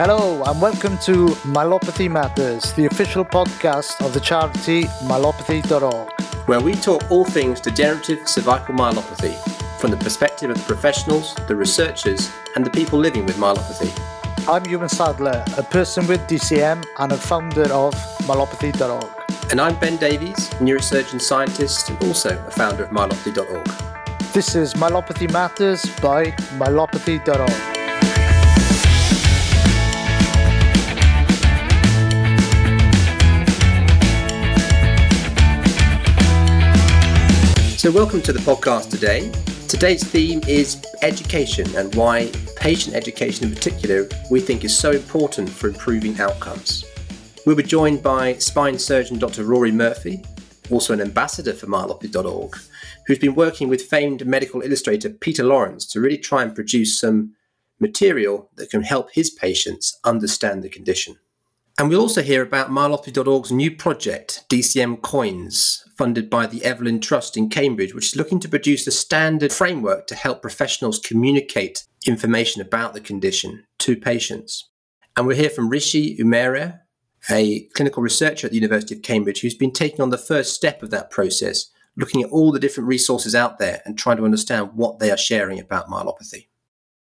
Hello, and welcome to Myelopathy Matters, the official podcast of the charity myelopathy.org, where we talk all things degenerative cervical myelopathy from the perspective of the professionals, the researchers, and the people living with myelopathy. I'm Ewan Sadler, a person with DCM and a founder of myelopathy.org. And I'm Ben Davies, neurosurgeon scientist and also a founder of myelopathy.org. This is Myelopathy Matters by myelopathy.org. So, welcome to the podcast today. Today's theme is education and why patient education in particular we think is so important for improving outcomes. We'll be joined by spine surgeon Dr. Rory Murphy, also an ambassador for myelopathy.org, who's been working with famed medical illustrator Peter Lawrence to really try and produce some material that can help his patients understand the condition. And we'll also hear about myelopathy.org's new project, DCM Coins, funded by the Evelyn Trust in Cambridge, which is looking to produce a standard framework to help professionals communicate information about the condition to patients. And we'll hear from Rishi Umeria, a clinical researcher at the University of Cambridge, who's been taking on the first step of that process, looking at all the different resources out there and trying to understand what they are sharing about myelopathy.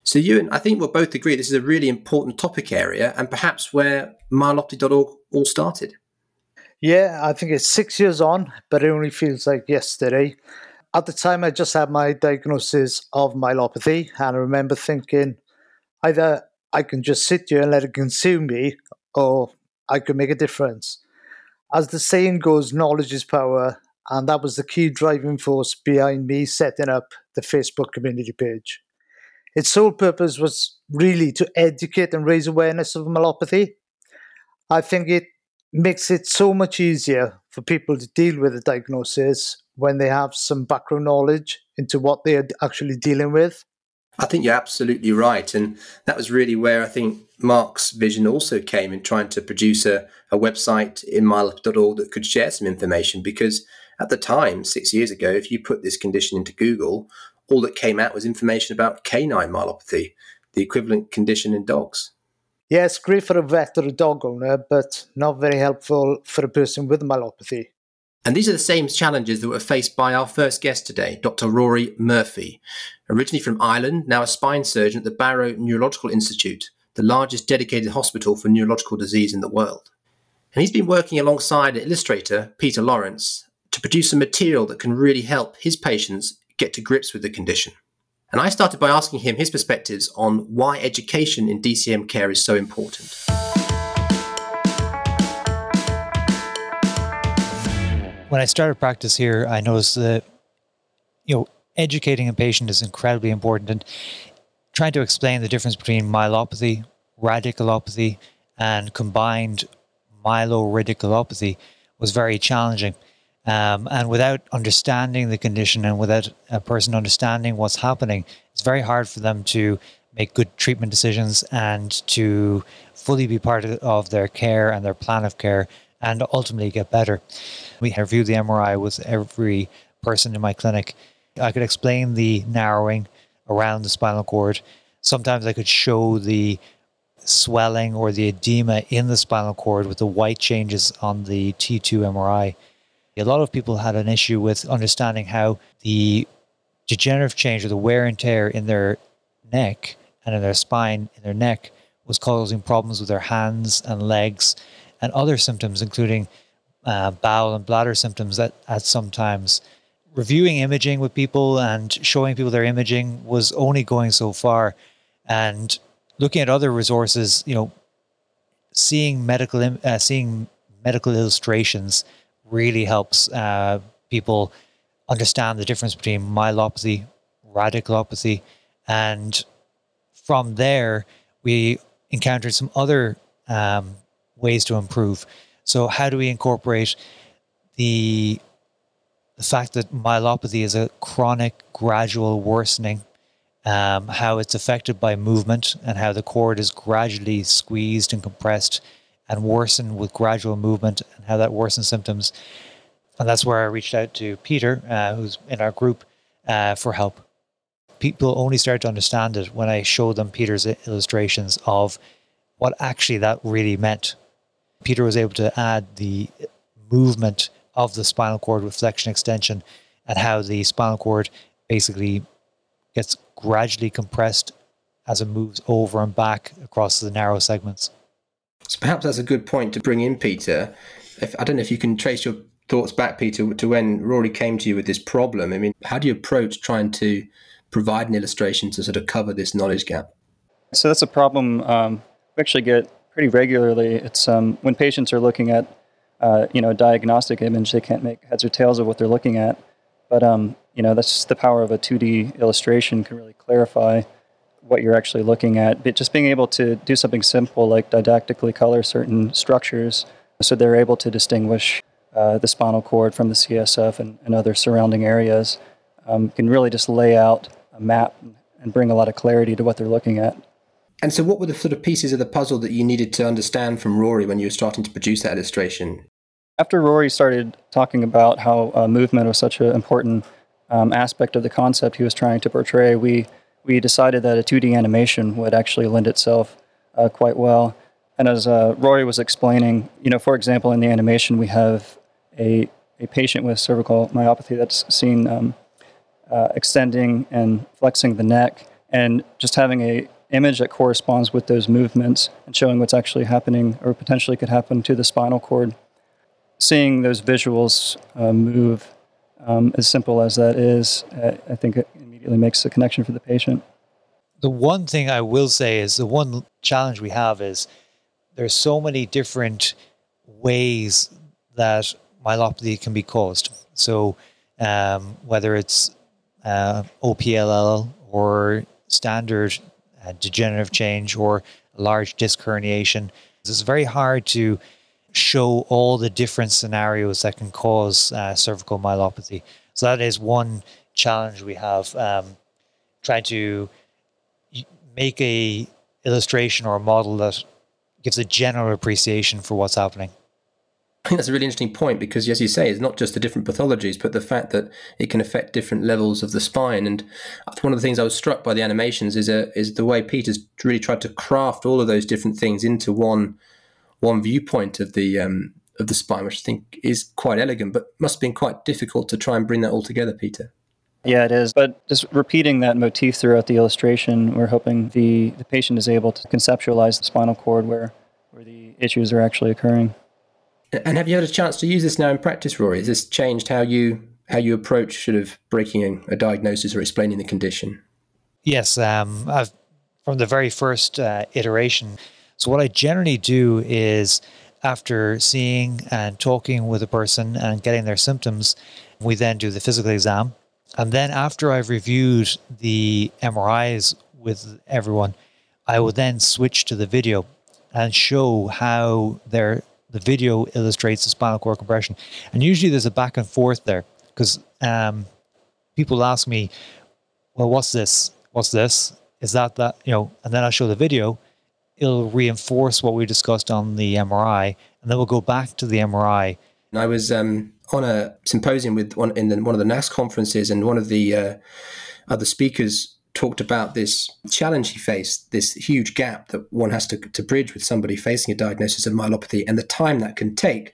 So, you and I think we'll both agree this is a really important topic area and perhaps where myelopathy.org all started. Yeah, I think it's six years on, but it only feels like yesterday. At the time, I just had my diagnosis of myelopathy, and I remember thinking either I can just sit here and let it consume me, or I could make a difference. As the saying goes, knowledge is power, and that was the key driving force behind me setting up the Facebook community page. Its sole purpose was really to educate and raise awareness of myelopathy. I think it makes it so much easier for people to deal with the diagnosis when they have some background knowledge into what they're actually dealing with. I think you're absolutely right. And that was really where I think Mark's vision also came in trying to produce a, a website in myelopathy.org that could share some information because at the time, six years ago, if you put this condition into Google, all that came out was information about canine myelopathy, the equivalent condition in dogs. Yes, great for a vet or a dog owner, but not very helpful for a person with myelopathy. And these are the same challenges that were faced by our first guest today, Dr. Rory Murphy. Originally from Ireland, now a spine surgeon at the Barrow Neurological Institute, the largest dedicated hospital for neurological disease in the world. And he's been working alongside illustrator Peter Lawrence to produce some material that can really help his patients get to grips with the condition. And I started by asking him his perspectives on why education in DCM care is so important. When I started practice here, I noticed that you know educating a patient is incredibly important, and trying to explain the difference between myelopathy, radiculopathy, and combined myeloradiculopathy was very challenging. Um, and without understanding the condition and without a person understanding what's happening, it's very hard for them to make good treatment decisions and to fully be part of their care and their plan of care and ultimately get better. We reviewed the MRI with every person in my clinic. I could explain the narrowing around the spinal cord. Sometimes I could show the swelling or the edema in the spinal cord with the white changes on the T2 MRI. A lot of people had an issue with understanding how the degenerative change or the wear and tear in their neck and in their spine, in their neck, was causing problems with their hands and legs and other symptoms, including uh, bowel and bladder symptoms at, at sometimes. Reviewing imaging with people and showing people their imaging was only going so far. And looking at other resources, you know, seeing medical, uh, seeing medical illustrations really helps uh, people understand the difference between myelopathy, radiculopathy, and from there we encountered some other um, ways to improve. So, how do we incorporate the the fact that myelopathy is a chronic, gradual worsening? Um, how it's affected by movement and how the cord is gradually squeezed and compressed and worsen with gradual movement and how that worsens symptoms. And that's where I reached out to Peter, uh, who's in our group, uh, for help. People only start to understand it when I show them Peter's illustrations of what actually that really meant. Peter was able to add the movement of the spinal cord with flexion extension and how the spinal cord basically gets gradually compressed as it moves over and back across the narrow segments. So perhaps that's a good point to bring in, Peter. If, I don't know if you can trace your thoughts back, Peter, to when Rory came to you with this problem. I mean, how do you approach trying to provide an illustration to sort of cover this knowledge gap? So that's a problem um, we actually get pretty regularly. It's um, when patients are looking at uh, you know a diagnostic image, they can't make heads or tails of what they're looking at. But um, you know that's the power of a 2D illustration can really clarify what you're actually looking at. But just being able to do something simple like didactically color certain structures so they're able to distinguish uh, the spinal cord from the CSF and, and other surrounding areas um, can really just lay out a map and bring a lot of clarity to what they're looking at. And so, what were the sort of pieces of the puzzle that you needed to understand from Rory when you were starting to produce that illustration? After Rory started talking about how uh, movement was such an important um, aspect of the concept he was trying to portray, we we decided that a 2D animation would actually lend itself uh, quite well. And as uh, Rory was explaining, you know, for example, in the animation, we have a, a patient with cervical myelopathy that's seen um, uh, extending and flexing the neck, and just having a image that corresponds with those movements and showing what's actually happening or potentially could happen to the spinal cord. Seeing those visuals uh, move, um, as simple as that is, I think immediately makes a connection for the patient. The one thing I will say is the one challenge we have is there's so many different ways that myelopathy can be caused. So um, whether it's uh, OPLL or standard uh, degenerative change or large disc herniation, it's very hard to show all the different scenarios that can cause uh, cervical myelopathy. So that is one challenge we have. Um, trying to make a illustration or a model that gives a general appreciation for what's happening. I think that's a really interesting point because, as you say, it's not just the different pathologies, but the fact that it can affect different levels of the spine. And one of the things I was struck by the animations is a, is the way Peter's really tried to craft all of those different things into one one viewpoint of the um, of the spine, which I think is quite elegant, but must have been quite difficult to try and bring that all together, Peter. Yeah, it is. But just repeating that motif throughout the illustration, we're hoping the, the patient is able to conceptualize the spinal cord where, where the issues are actually occurring. And have you had a chance to use this now in practice, Rory? Has this changed how you how you approach sort of breaking a diagnosis or explaining the condition? Yes, um, I've from the very first uh, iteration. So what I generally do is after seeing and talking with a person and getting their symptoms, we then do the physical exam, and then after I've reviewed the MRIs with everyone, I will then switch to the video and show how their the video illustrates the spinal cord compression. And usually there's a back and forth there because um, people ask me, well, what's this? What's this? Is that that? You know, and then I show the video. It'll reinforce what we discussed on the MRI, and then we'll go back to the MRI. I was um, on a symposium with one in the, one of the NASS conferences, and one of the uh, other speakers talked about this challenge he faced, this huge gap that one has to, to bridge with somebody facing a diagnosis of myelopathy and the time that can take.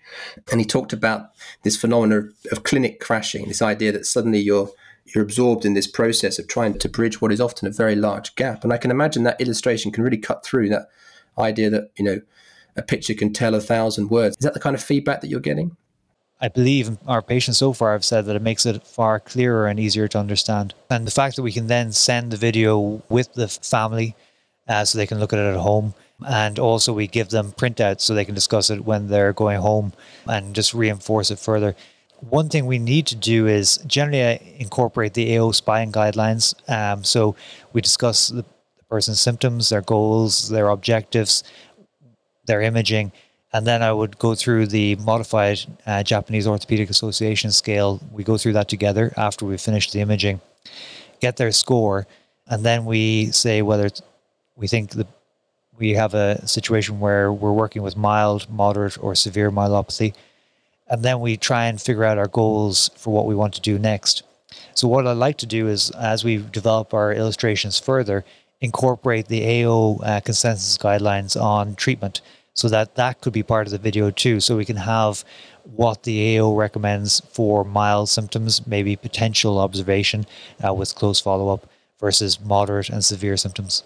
And he talked about this phenomenon of clinic crashing, this idea that suddenly you're you're absorbed in this process of trying to bridge what is often a very large gap. And I can imagine that illustration can really cut through that idea that, you know, a picture can tell a thousand words. Is that the kind of feedback that you're getting? I believe our patients so far have said that it makes it far clearer and easier to understand. And the fact that we can then send the video with the family uh, so they can look at it at home. And also, we give them printouts so they can discuss it when they're going home and just reinforce it further. One thing we need to do is generally uh, incorporate the AO spine guidelines. Um, so we discuss the person's symptoms, their goals, their objectives, their imaging, and then I would go through the modified uh, Japanese Orthopedic Association scale. We go through that together after we finish the imaging, get their score, and then we say whether we think that we have a situation where we're working with mild, moderate, or severe myelopathy. And then we try and figure out our goals for what we want to do next. So, what I like to do is, as we develop our illustrations further, incorporate the AO uh, consensus guidelines on treatment so that that could be part of the video too. So we can have what the AO recommends for mild symptoms, maybe potential observation uh, with close follow up versus moderate and severe symptoms.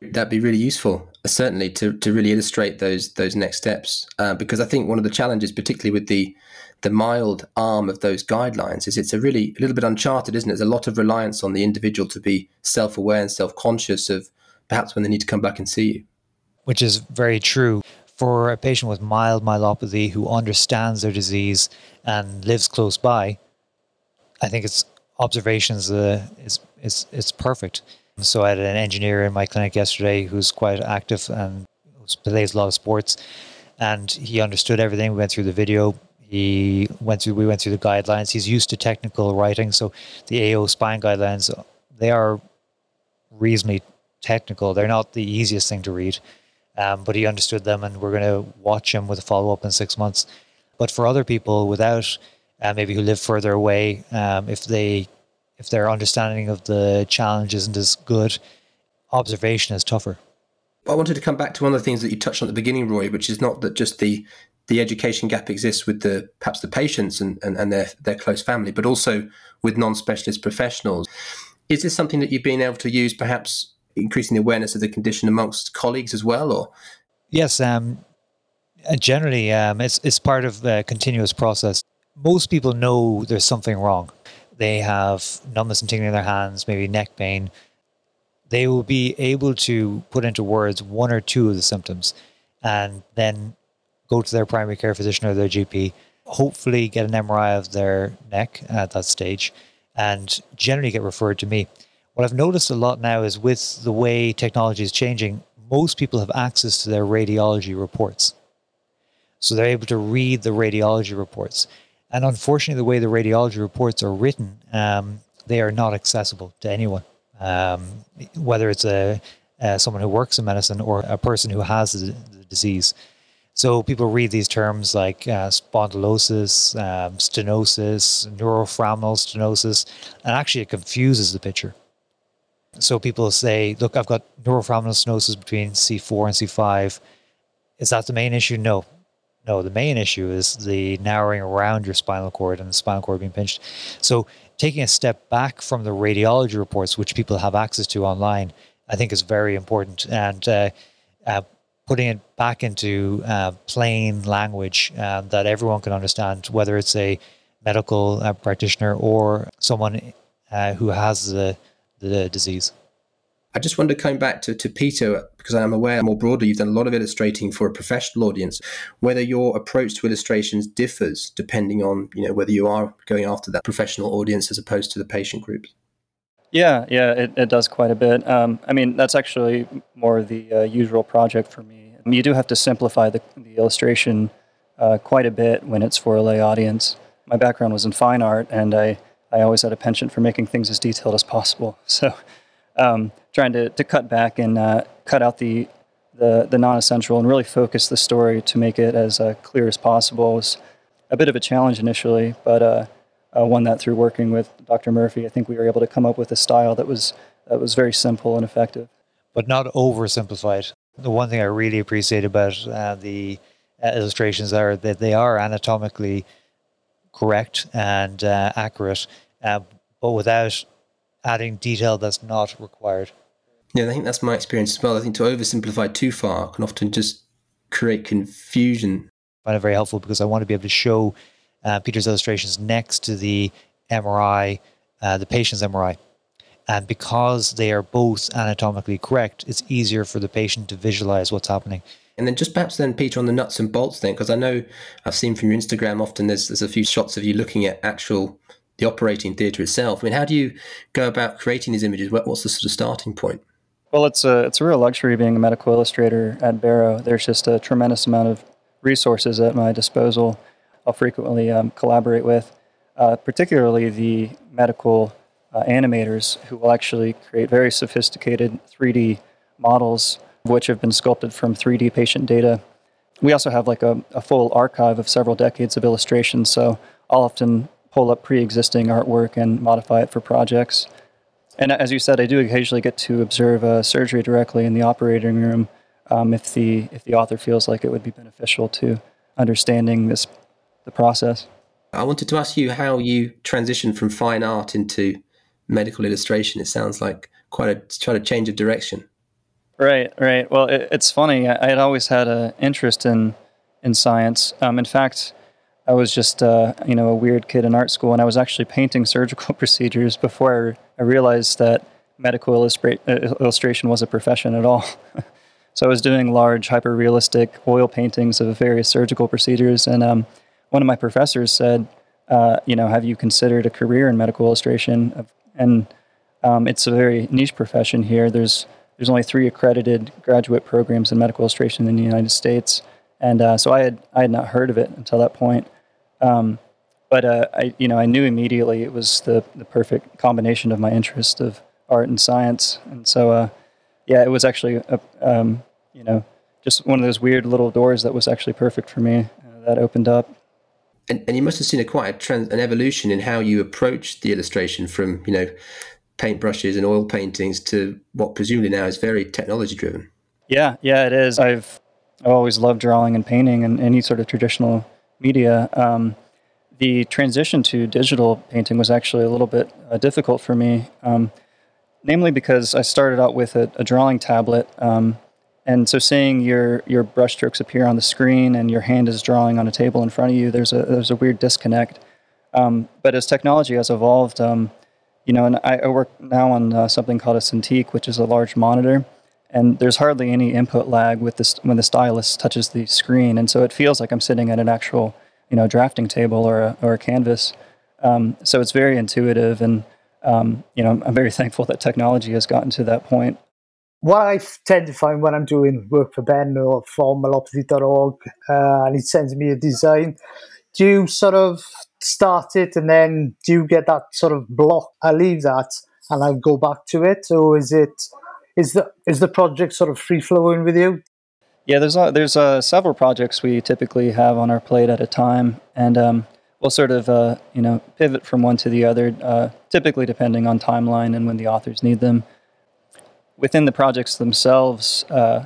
That'd be really useful, certainly, to, to really illustrate those those next steps. Uh, because I think one of the challenges, particularly with the the mild arm of those guidelines, is it's a really a little bit uncharted, isn't it? There's a lot of reliance on the individual to be self aware and self conscious of perhaps when they need to come back and see you. Which is very true. For a patient with mild myelopathy who understands their disease and lives close by, I think it's observations uh, is is is perfect. So I had an engineer in my clinic yesterday who's quite active and plays a lot of sports, and he understood everything. We went through the video. He went through. We went through the guidelines. He's used to technical writing, so the AO spine guidelines they are reasonably technical. They're not the easiest thing to read, um, but he understood them, and we're going to watch him with a follow up in six months. But for other people without uh, maybe who live further away, um, if they if their understanding of the challenge isn't as good, observation is tougher. I wanted to come back to one of the things that you touched on at the beginning, Rory, which is not that just the the education gap exists with the perhaps the patients and, and, and their their close family, but also with non-specialist professionals. Is this something that you've been able to use, perhaps increasing the awareness of the condition amongst colleagues as well, or? Yes, um, uh, generally, um, it's it's part of the continuous process. Most people know there's something wrong they have numbness and tingling in their hands, maybe neck pain, they will be able to put into words one or two of the symptoms and then go to their primary care physician or their GP, hopefully get an MRI of their neck at that stage, and generally get referred to me. What I've noticed a lot now is with the way technology is changing, most people have access to their radiology reports. So they're able to read the radiology reports. And unfortunately, the way the radiology reports are written, um, they are not accessible to anyone, um, whether it's a uh, someone who works in medicine or a person who has the, the disease. So people read these terms like uh, spondylosis, um, stenosis, neuroforaminal stenosis, and actually it confuses the picture. So people say, "Look, I've got neuroforaminal stenosis between C4 and C5. Is that the main issue? No, no, the main issue is the narrowing around your spinal cord and the spinal cord being pinched. So, taking a step back from the radiology reports, which people have access to online, I think is very important. And uh, uh, putting it back into uh, plain language uh, that everyone can understand, whether it's a medical uh, practitioner or someone uh, who has the, the disease. I just wonder, coming back to, to Peter, because I'm aware more broadly you've done a lot of illustrating for a professional audience, whether your approach to illustrations differs depending on, you know, whether you are going after that professional audience as opposed to the patient groups. Yeah, yeah, it, it does quite a bit. Um, I mean, that's actually more the uh, usual project for me. I mean, you do have to simplify the, the illustration uh, quite a bit when it's for a lay audience. My background was in fine art, and I, I always had a penchant for making things as detailed as possible. So um, trying to, to cut back and uh, cut out the, the, the non-essential and really focus the story to make it as uh, clear as possible was a bit of a challenge initially, but uh, uh, one that through working with Dr. Murphy, I think we were able to come up with a style that was that was very simple and effective. But not oversimplified. The one thing I really appreciate about uh, the uh, illustrations are that they are anatomically correct and uh, accurate, uh, but without adding detail that's not required. Yeah, I think that's my experience as well. I think to oversimplify too far can often just create confusion. I find it very helpful because I want to be able to show uh, Peter's illustrations next to the MRI, uh, the patient's MRI. And because they are both anatomically correct, it's easier for the patient to visualize what's happening. And then just perhaps then, Peter, on the nuts and bolts thing, because I know I've seen from your Instagram often there's there's a few shots of you looking at actual the operating theatre itself. I mean, how do you go about creating these images? What's the sort of starting point? Well, it's a it's a real luxury being a medical illustrator at Barrow. There's just a tremendous amount of resources at my disposal. I'll frequently um, collaborate with, uh, particularly the medical uh, animators who will actually create very sophisticated 3D models, which have been sculpted from 3D patient data. We also have like a, a full archive of several decades of illustrations, so I'll often pull up pre-existing artwork and modify it for projects. And as you said, I do occasionally get to observe uh, surgery directly in the operating room um, if the if the author feels like it would be beneficial to understanding this the process. I wanted to ask you how you transitioned from fine art into medical illustration. It sounds like quite a try to change of direction. Right, right. Well, it, it's funny. I, had always had an interest in in science. Um, in fact, I was just uh, you know a weird kid in art school, and I was actually painting surgical procedures before I, I realized that medical illustra- uh, illustration was a profession at all. so I was doing large, hyper realistic oil paintings of various surgical procedures, and um, one of my professors said, uh, "You know, have you considered a career in medical illustration?" And um, it's a very niche profession here. There's there's only three accredited graduate programs in medical illustration in the United States, and uh, so I had I had not heard of it until that point. Um, but uh, I you know I knew immediately it was the the perfect combination of my interest of art and science, and so uh, yeah, it was actually a, um, you know just one of those weird little doors that was actually perfect for me uh, that opened up. And, and you must have seen a quite a trend, an evolution in how you approach the illustration from you know paintbrushes and oil paintings to what presumably now is very technology driven. Yeah, yeah, it is. I've I've always loved drawing and painting and any sort of traditional media. Um, the transition to digital painting was actually a little bit uh, difficult for me, um, namely because I started out with a, a drawing tablet. Um, and so seeing your, your brushstrokes appear on the screen and your hand is drawing on a table in front of you, there's a, there's a weird disconnect. Um, but as technology has evolved, um, you know, and I, I work now on uh, something called a Cintiq, which is a large monitor, and there's hardly any input lag with this when the stylus touches the screen, and so it feels like I'm sitting at an actual, you know, drafting table or a, or a canvas. Um, so it's very intuitive, and um, you know, I'm very thankful that technology has gotten to that point. What I tend to find when I'm doing work for Ben or for myelopathy.org, uh, and he sends me a design, do you sort of start it and then do you get that sort of block? I leave that and I go back to it, or is it is the is the project sort of free flowing with you? Yeah, there's uh, there's uh, several projects we typically have on our plate at a time, and um, we'll sort of uh, you know pivot from one to the other, uh, typically depending on timeline and when the authors need them. Within the projects themselves, uh,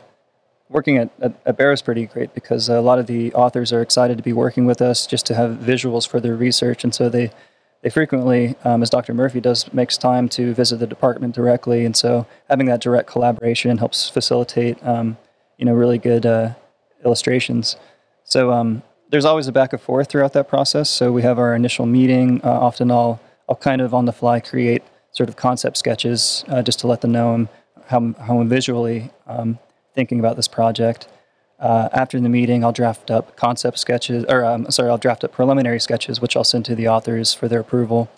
working at, at, at Barrow is pretty great because a lot of the authors are excited to be working with us just to have visuals for their research. And so they, they frequently, um, as Dr. Murphy does, makes time to visit the department directly. And so having that direct collaboration helps facilitate, um, you know, really good uh, illustrations. So um, there's always a back and forth throughout that process. So we have our initial meeting. Uh, often I'll, I'll kind of on the fly create sort of concept sketches uh, just to let them know how, how visually um, thinking about this project. Uh, after the meeting, I'll draft up concept sketches, or um, sorry, I'll draft up preliminary sketches, which I'll send to the authors for their approval.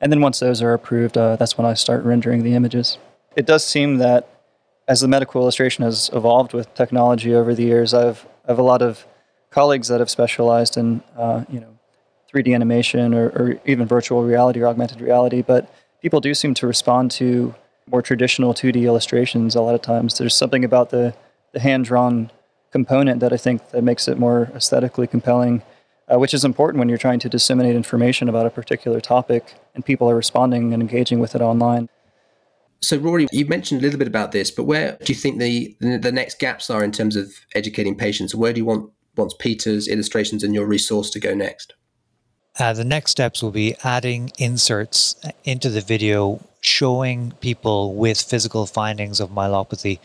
And then once those are approved, uh, that's when I start rendering the images. It does seem that as the medical illustration has evolved with technology over the years, I've I have a lot of colleagues that have specialized in uh, you know 3D animation or, or even virtual reality or augmented reality, but people do seem to respond to more traditional 2D illustrations, a lot of times there's something about the, the hand drawn component that I think that makes it more aesthetically compelling, uh, which is important when you're trying to disseminate information about a particular topic and people are responding and engaging with it online. So, Rory, you mentioned a little bit about this, but where do you think the the next gaps are in terms of educating patients? Where do you want wants Peter's illustrations and your resource to go next? Uh, the next steps will be adding inserts into the video showing people with physical findings of myelopathy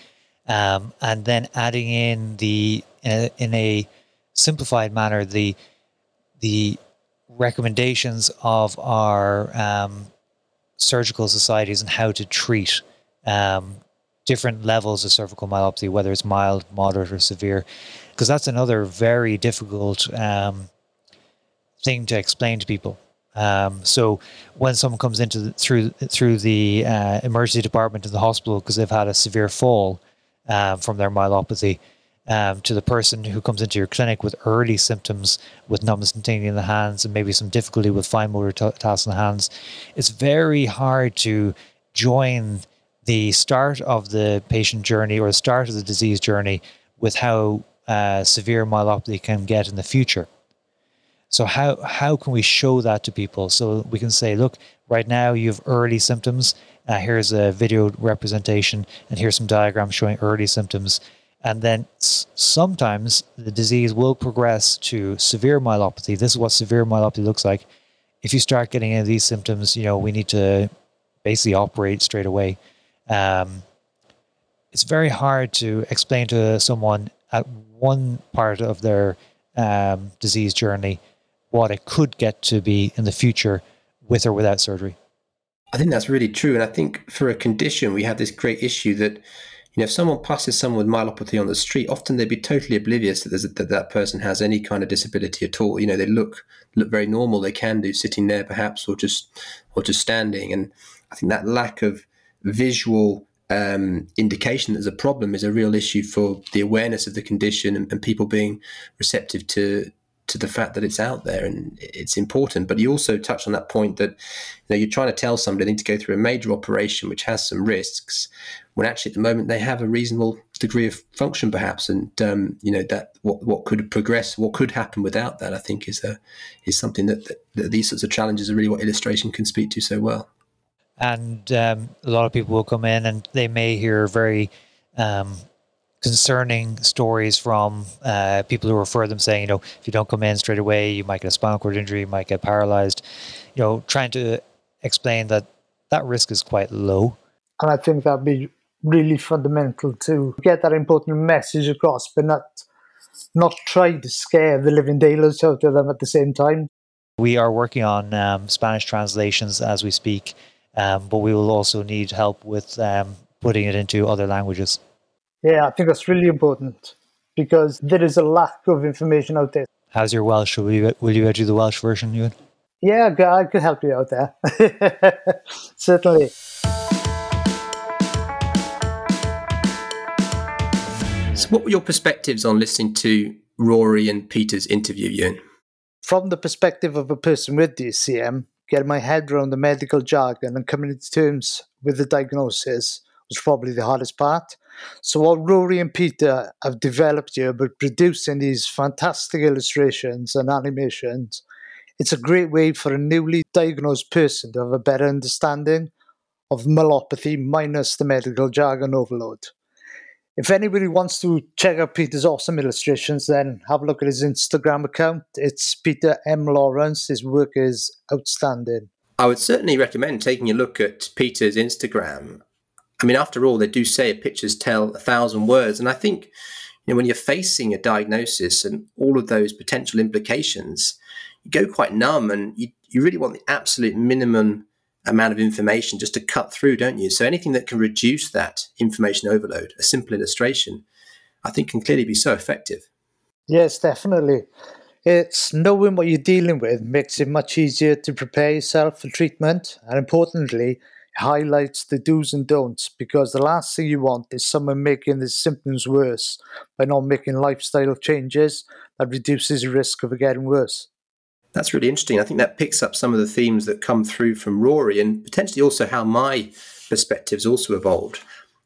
um, and then adding in the uh, in a simplified manner the the recommendations of our um, surgical societies and how to treat um, different levels of cervical myelopathy, whether it's mild, moderate, or severe, because that's another very difficult um, thing to explain to people. Um, so when someone comes into the, through through the uh, emergency department in the hospital because they've had a severe fall um, from their myelopathy, um, to the person who comes into your clinic with early symptoms with numbness and tingling in the hands and maybe some difficulty with fine motor t- tasks in the hands, it's very hard to join the start of the patient journey or the start of the disease journey with how uh, severe myelopathy can get in the future. So how how can we show that to people? So we can say, look, right now you have early symptoms. uh, here's a video representation, and here's some diagrams showing early symptoms. And then s- sometimes the disease will progress to severe myelopathy. This is what severe myelopathy looks like. If you start getting any of these symptoms, you know, we need to basically operate straight away. Um, it's very hard to explain to someone at one part of their um, disease journey what it could get to be in the future with or without surgery. I think that's really true. And I think for a condition, we have this great issue that, you know, if someone passes someone with myelopathy on the street, often they'd be totally oblivious that, a, that that person has any kind of disability at all. You know, they look look very normal. They can do sitting there perhaps, or just or just standing. And I think that lack of visual um, indication that there's a problem is a real issue for the awareness of the condition and, and, people being receptive to to the fact that it's out there and it's important. But you also touched on that point that you know you're trying to tell somebody they need to go through a major operation which has some risks, when actually at the moment they have a reasonable degree of function perhaps, and um, you know that what what could progress, what could happen without that, I think is a is something that, that, that these sorts of challenges are really what illustration can speak to so well and um, a lot of people will come in and they may hear very um, concerning stories from uh, people who refer them saying, you know, if you don't come in straight away, you might get a spinal cord injury, you might get paralyzed. You know, trying to explain that that risk is quite low. And I think that'd be really fundamental to get that important message across, but not not try to scare the living daylights out of them at the same time. We are working on um, Spanish translations as we speak um, but we will also need help with um, putting it into other languages. Yeah, I think that's really important because there is a lack of information out there. How's your Welsh? Will you, will you do the Welsh version, Ewan? Yeah, I could help you out there. Certainly. So, what were your perspectives on listening to Rory and Peter's interview, Ewan? From the perspective of a person with DCM, getting my head around the medical jargon and coming to terms with the diagnosis probably the hardest part. So, what Rory and Peter have developed here by producing these fantastic illustrations and animations, it's a great way for a newly diagnosed person to have a better understanding of myelopathy minus the medical jargon overload. If anybody wants to check out Peter's awesome illustrations, then have a look at his Instagram account. It's Peter M. Lawrence. His work is outstanding. I would certainly recommend taking a look at Peter's Instagram. I mean, after all, they do say pictures tell a thousand words. And I think you know, when you're facing a diagnosis and all of those potential implications, you go quite numb and you, you really want the absolute minimum amount of information just to cut through, don't you? So anything that can reduce that information overload, a simple illustration, I think can clearly be so effective. Yes, definitely. It's knowing what you're dealing with makes it much easier to prepare yourself for treatment, and importantly, highlights the do's and don'ts because the last thing you want is someone making the symptoms worse by not making lifestyle changes that reduces the risk of it getting worse. That's really interesting. I think that picks up some of the themes that come through from Rory and potentially also how my perspectives also evolved.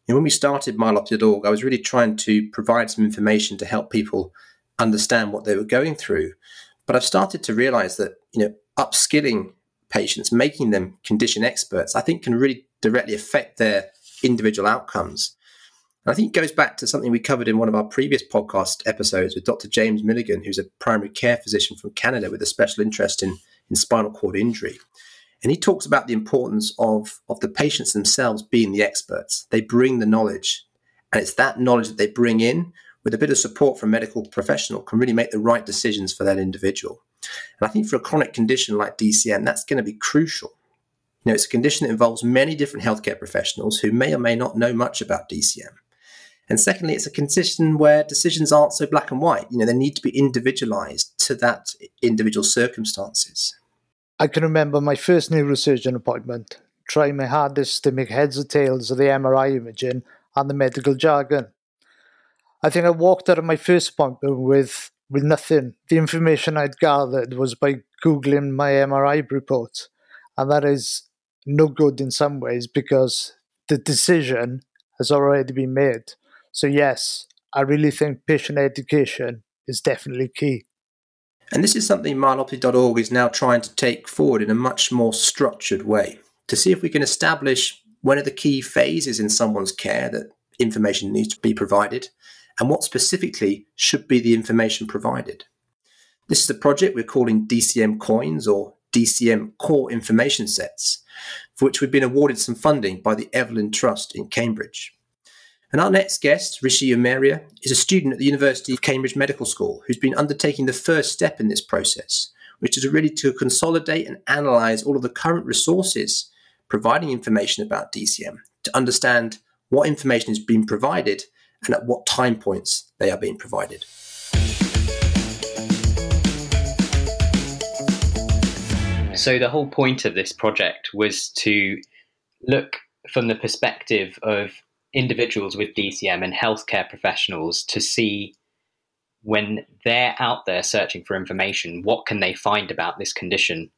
Know, when we started myelopathy.org, I was really trying to provide some information to help people understand what they were going through. But I've started to realize that, you know, upskilling patients, making them condition experts, I think can really directly affect their individual outcomes. And I think it goes back to something we covered in one of our previous podcast episodes with Dr. James Milligan, who's a primary care physician from Canada with a special interest in, in spinal cord injury. And he talks about the importance of, of the patients themselves being the experts. They bring the knowledge, and it's that knowledge that they bring in with a bit of support from medical professional can really make the right decisions for that individual. And I think for a chronic condition like DCM, that's going to be crucial. You know, it's a condition that involves many different healthcare professionals who may or may not know much about DCM. And secondly, it's a condition where decisions aren't so black and white. You know, they need to be individualized to that individual circumstances. I can remember my first neurosurgeon appointment, trying my hardest to make heads or tails of the MRI imaging and the medical jargon. I think I walked out of my first appointment with, with nothing. The information I'd gathered was by Googling my MRI report. And that is no good in some ways because the decision has already been made. So, yes, I really think patient education is definitely key. And this is something myelopathy.org is now trying to take forward in a much more structured way to see if we can establish when are the key phases in someone's care that information needs to be provided, and what specifically should be the information provided. This is a project we're calling DCM Coins or DCM Core Information Sets, for which we've been awarded some funding by the Evelyn Trust in Cambridge. And our next guest, Rishi Umaria, is a student at the University of Cambridge Medical School who's been undertaking the first step in this process, which is really to consolidate and analyze all of the current resources providing information about DCM to understand what information is being provided and at what time points they are being provided. So, the whole point of this project was to look from the perspective of individuals with DCM and healthcare professionals to see when they're out there searching for information, what can they find about this condition?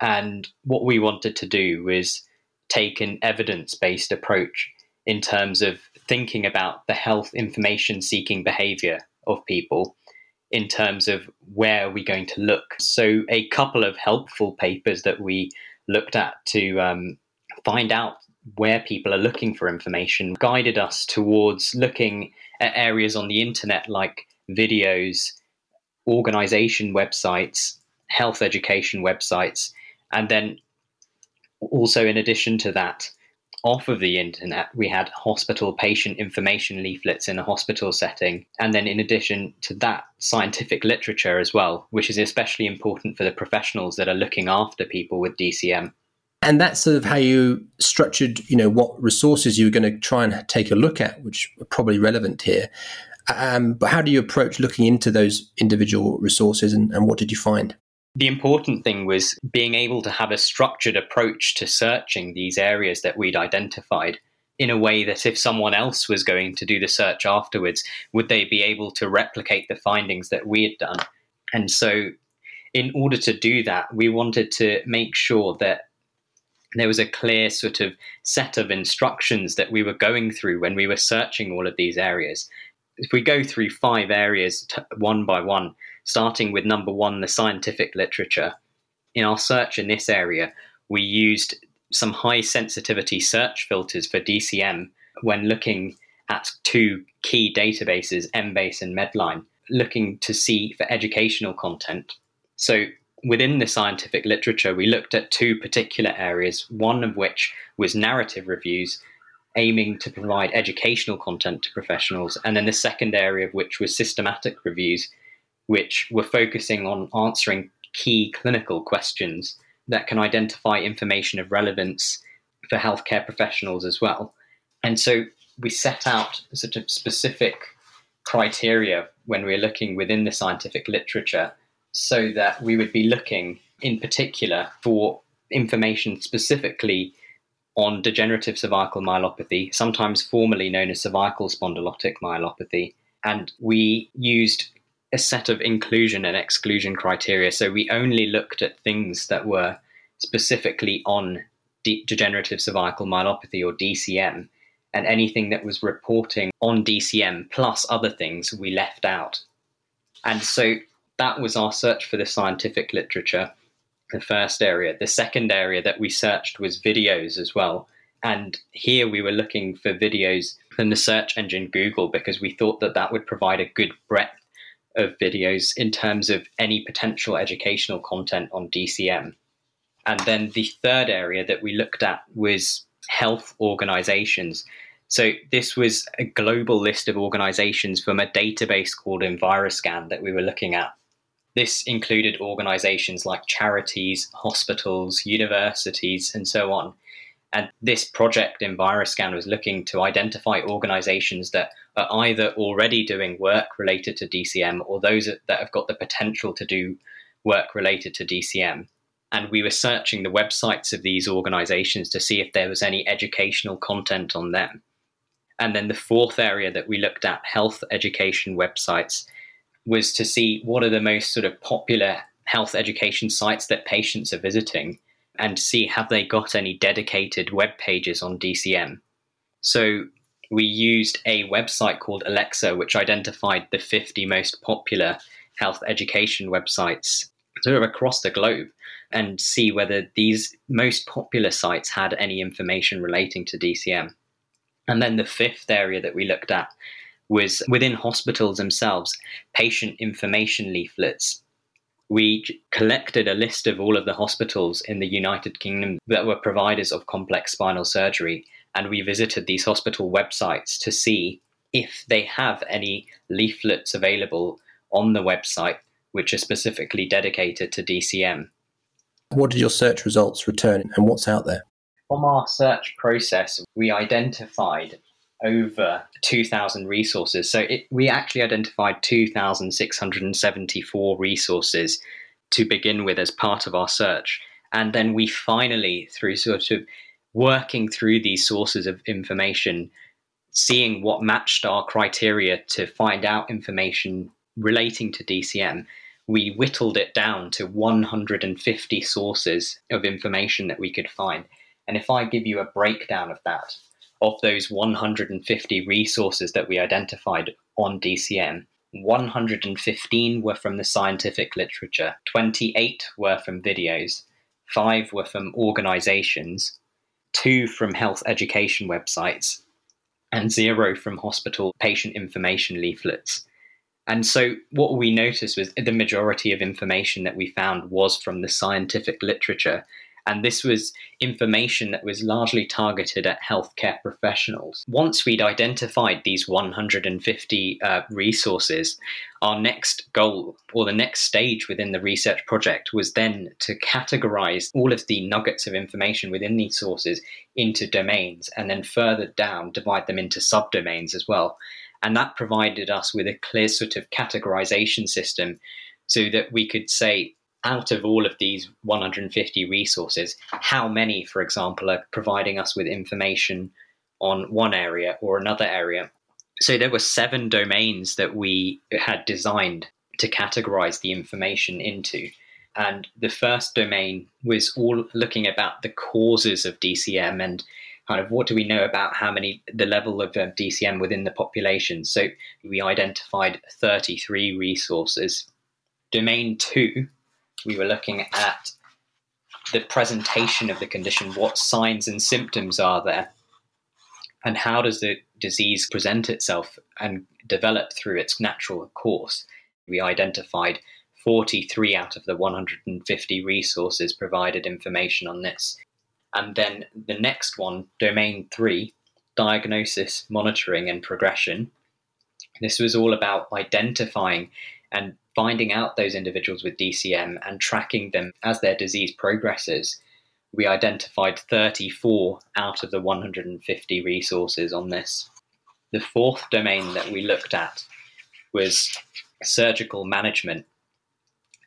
And what we wanted to do was take an evidence based approach in terms of thinking about the health information seeking behavior of people in terms of where are we going to look. So, a couple of helpful papers that we looked at to um, find out where people are looking for information guided us towards looking at areas on the internet like videos, organization websites, health education websites, and then also, in addition to that, off of the internet, we had hospital patient information leaflets in a hospital setting. And then, in addition to that, scientific literature as well, which is especially important for the professionals that are looking after people with DCM. And that's sort of how you structured, you know, what resources you were going to try and take a look at, which are probably relevant here. Um, but how do you approach looking into those individual resources and, and what did you find? The important thing was being able to have a structured approach to searching these areas that we'd identified in a way that if someone else was going to do the search afterwards, would they be able to replicate the findings that we had done? And so, in order to do that, we wanted to make sure that there was a clear sort of set of instructions that we were going through when we were searching all of these areas. If we go through five areas t- one by one, starting with number one, the scientific literature. In our search in this area, we used some high sensitivity search filters for DCM when looking at two key databases, Embase and Medline, looking to see for educational content. So within the scientific literature, we looked at two particular areas, one of which was narrative reviews, aiming to provide educational content to professionals, and then the second area of which was systematic reviews, which were focusing on answering key clinical questions that can identify information of relevance for healthcare professionals as well. And so we set out sort of specific criteria when we we're looking within the scientific literature so that we would be looking in particular for information specifically on degenerative cervical myelopathy, sometimes formerly known as cervical spondylotic myelopathy. And we used a set of inclusion and exclusion criteria. So we only looked at things that were specifically on de- degenerative cervical myelopathy or DCM, and anything that was reporting on DCM plus other things we left out. And so that was our search for the scientific literature, the first area. The second area that we searched was videos as well. And here we were looking for videos from the search engine Google because we thought that that would provide a good breadth of videos in terms of any potential educational content on DCM. And then the third area that we looked at was health organizations. So this was a global list of organizations from a database called Enviroscan that we were looking at. This included organizations like charities, hospitals, universities, and so on. And this project, Enviroscan, was looking to identify organizations that are either already doing work related to DCM or those that have got the potential to do work related to DCM. And we were searching the websites of these organizations to see if there was any educational content on them. And then the fourth area that we looked at, health education websites, was to see what are the most sort of popular health education sites that patients are visiting and see have they got any dedicated web pages on DCM. So we used a website called Alexa, which identified the 50 most popular health education websites sort of across the globe and see whether these most popular sites had any information relating to DCM. And then the fifth area that we looked at was within hospitals themselves, patient information leaflets. We collected a list of all of the hospitals in the United Kingdom that were providers of complex spinal surgery, and we visited these hospital websites to see if they have any leaflets available on the website which are specifically dedicated to DCM. What did your search results return and what's out there? From our search process, we identified over 2,000 resources. So it, we actually identified 2,674 resources to begin with as part of our search. And then we finally, through sort of working through these sources of information, seeing what matched our criteria to find out information relating to DCM, we whittled it down to 150 sources of information that we could find. And if I give you a breakdown of that, of those 150 resources that we identified on DCM, 115 were from the scientific literature, 28 were from videos, 5 were from organizations, 2 from health education websites, and 0 from hospital patient information leaflets. And so, what we noticed was the majority of information that we found was from the scientific literature. And this was information that was largely targeted at healthcare professionals. Once we'd identified these 150 uh, resources, our next goal or the next stage within the research project was then to categorize all of the nuggets of information within these sources into domains and then further down divide them into subdomains as well. And that provided us with a clear sort of categorization system so that we could say, out of all of these 150 resources, how many, for example, are providing us with information on one area or another area. So there were seven domains that we had designed to categorize the information into. And the first domain was all looking about the causes of DCM and kind of what do we know about how many the level of um, DCM within the population. So we identified 33 resources. Domain two, we were looking at the presentation of the condition, what signs and symptoms are there, and how does the disease present itself and develop through its natural course. We identified 43 out of the 150 resources provided information on this. And then the next one, domain three, diagnosis, monitoring, and progression. This was all about identifying and finding out those individuals with DCM and tracking them as their disease progresses. We identified 34 out of the 150 resources on this. The fourth domain that we looked at was surgical management.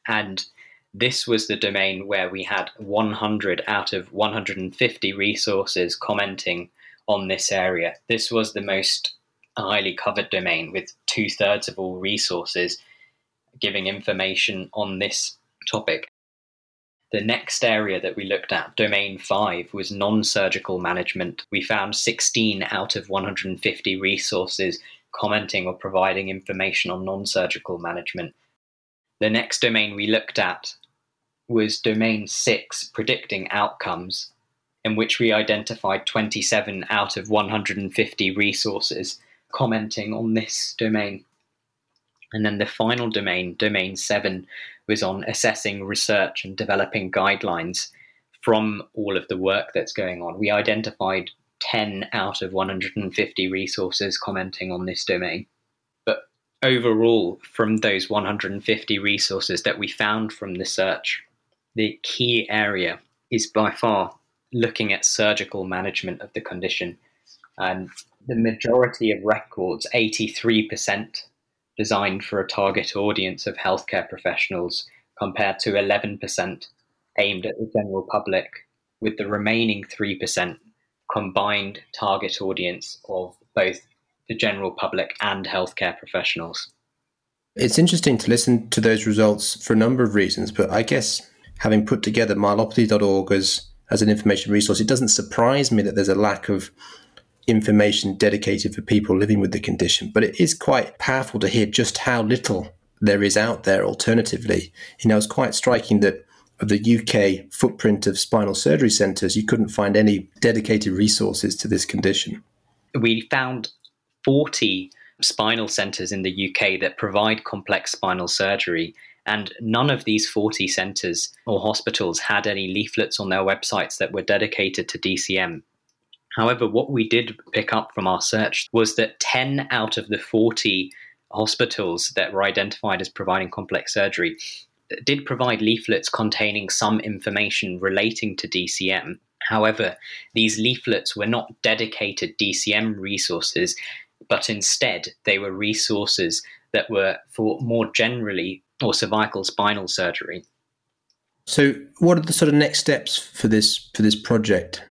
And this was the domain where we had 100 out of 150 resources commenting on this area. This was the most highly covered domain, with two thirds of all resources giving information on this topic. The next area that we looked at, domain five, was non surgical management. We found 16 out of 150 resources commenting or providing information on non surgical management. The next domain we looked at was domain six, predicting outcomes, in which we identified 27 out of 150 resources commenting on this domain. And then the final domain, domain seven, was on assessing research and developing guidelines from all of the work that's going on. We identified 10 out of 150 resources commenting on this domain But overall from those 150 resources that we found from the search, the key area is by far looking at surgical management of the condition. And the majority of records, 83%, designed for a target audience of healthcare professionals, compared to 11% aimed at the general public, with the remaining 3% combined target audience of both the general public and healthcare professionals. It's interesting to listen to those results for a number of reasons, but I guess having put together myelopathy.org as, as an information resource, it doesn't surprise me that there's a lack of information dedicated for people living with the condition. But it is quite powerful to hear just how little there is out there alternatively. You know, it's quite striking that of the UK footprint of spinal surgery centres, you couldn't find any dedicated resources to this condition. We found 40 spinal centres in the UK that provide complex spinal surgery. And none of these 40 centres or hospitals had any leaflets on their websites that were dedicated to DCM. However, what we did pick up from our search was that 10 out of the 40 hospitals that were identified as providing complex surgery did provide leaflets containing some information relating to DCM. However, these leaflets were not dedicated DCM resources, but instead they were resources that were for more generally or cervical spinal surgery. So, what are the sort of next steps for this for this project?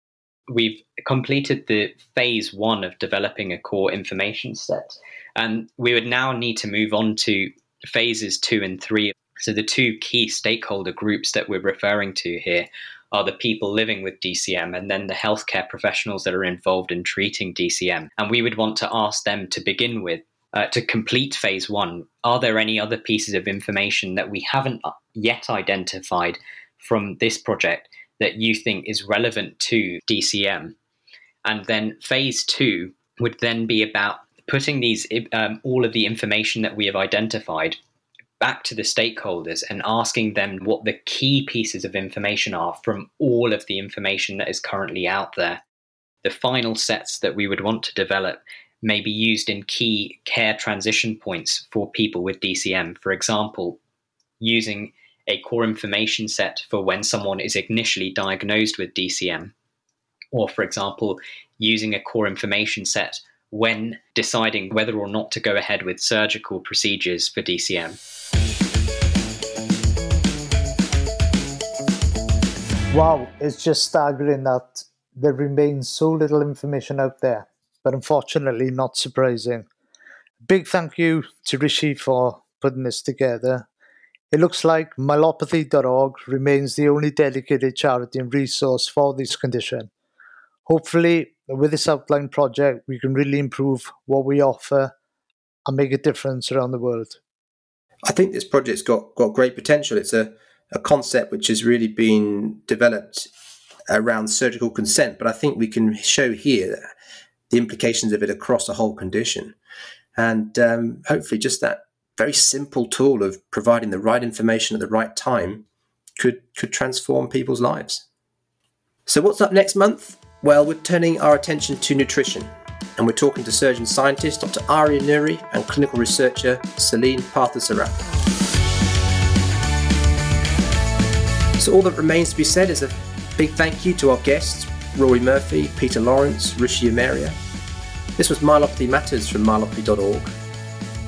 We've completed the phase one of developing a core information set, and we would now need to move on to phases two and three. So, the two key stakeholder groups that we're referring to here are the people living with DCM and then the healthcare professionals that are involved in treating DCM. And we would want to ask them to begin with uh, to complete phase one, are there any other pieces of information that we haven't yet identified from this project that you think is relevant to DCM? And then phase two would then be about putting these um, all of the information that we have identified back to the stakeholders and asking them what the key pieces of information are from all of the information that is currently out there. The final sets that we would want to develop may be used in key care transition points for people with DCM. For example, using a core information set for when someone is initially diagnosed with DCM, or for example, using a core information set when deciding whether or not to go ahead with surgical procedures for DCM. Wow, it's just staggering that there remains so little information out there but unfortunately not surprising. Big thank you to Rishi for putting this together. It looks like myelopathy.org remains the only dedicated charity and resource for this condition. Hopefully, with this outline project, we can really improve what we offer and make a difference around the world. I think this project's got, got great potential. It's a, a concept which has really been developed around surgical consent, but I think we can show here the implications of it across a whole condition. And um, hopefully, just that very simple tool of providing the right information at the right time could, could transform people's lives. So, what's up next month? Well, we're turning our attention to nutrition, and we're talking to surgeon scientist Dr. Aria Nouri and clinical researcher Celine Parthasarath. So, all that remains to be said is a big thank you to our guests, Rory Murphy, Peter Lawrence, Rishi Amaria. This was Myelopathy Matters from myelopathy.org.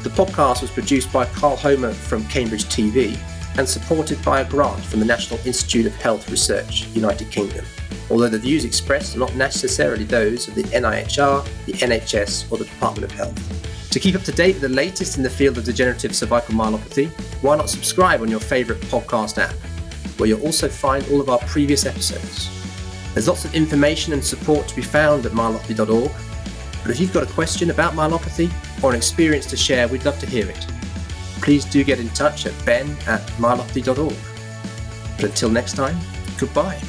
The podcast was produced by Carl Homer from Cambridge TV and supported by a grant from the National Institute of Health Research, United Kingdom, although the views expressed are not necessarily those of the NIHR, the NHS, or the Department of Health. To keep up to date with the latest in the field of degenerative cervical myelopathy, why not subscribe on your favourite podcast app, where you'll also find all of our previous episodes. There's lots of information and support to be found at myelopathy.org, but if you've got a question about myelopathy or an experience to share, we'd love to hear it. Please do get in touch at ben at myelopathy.org. But until next time, goodbye.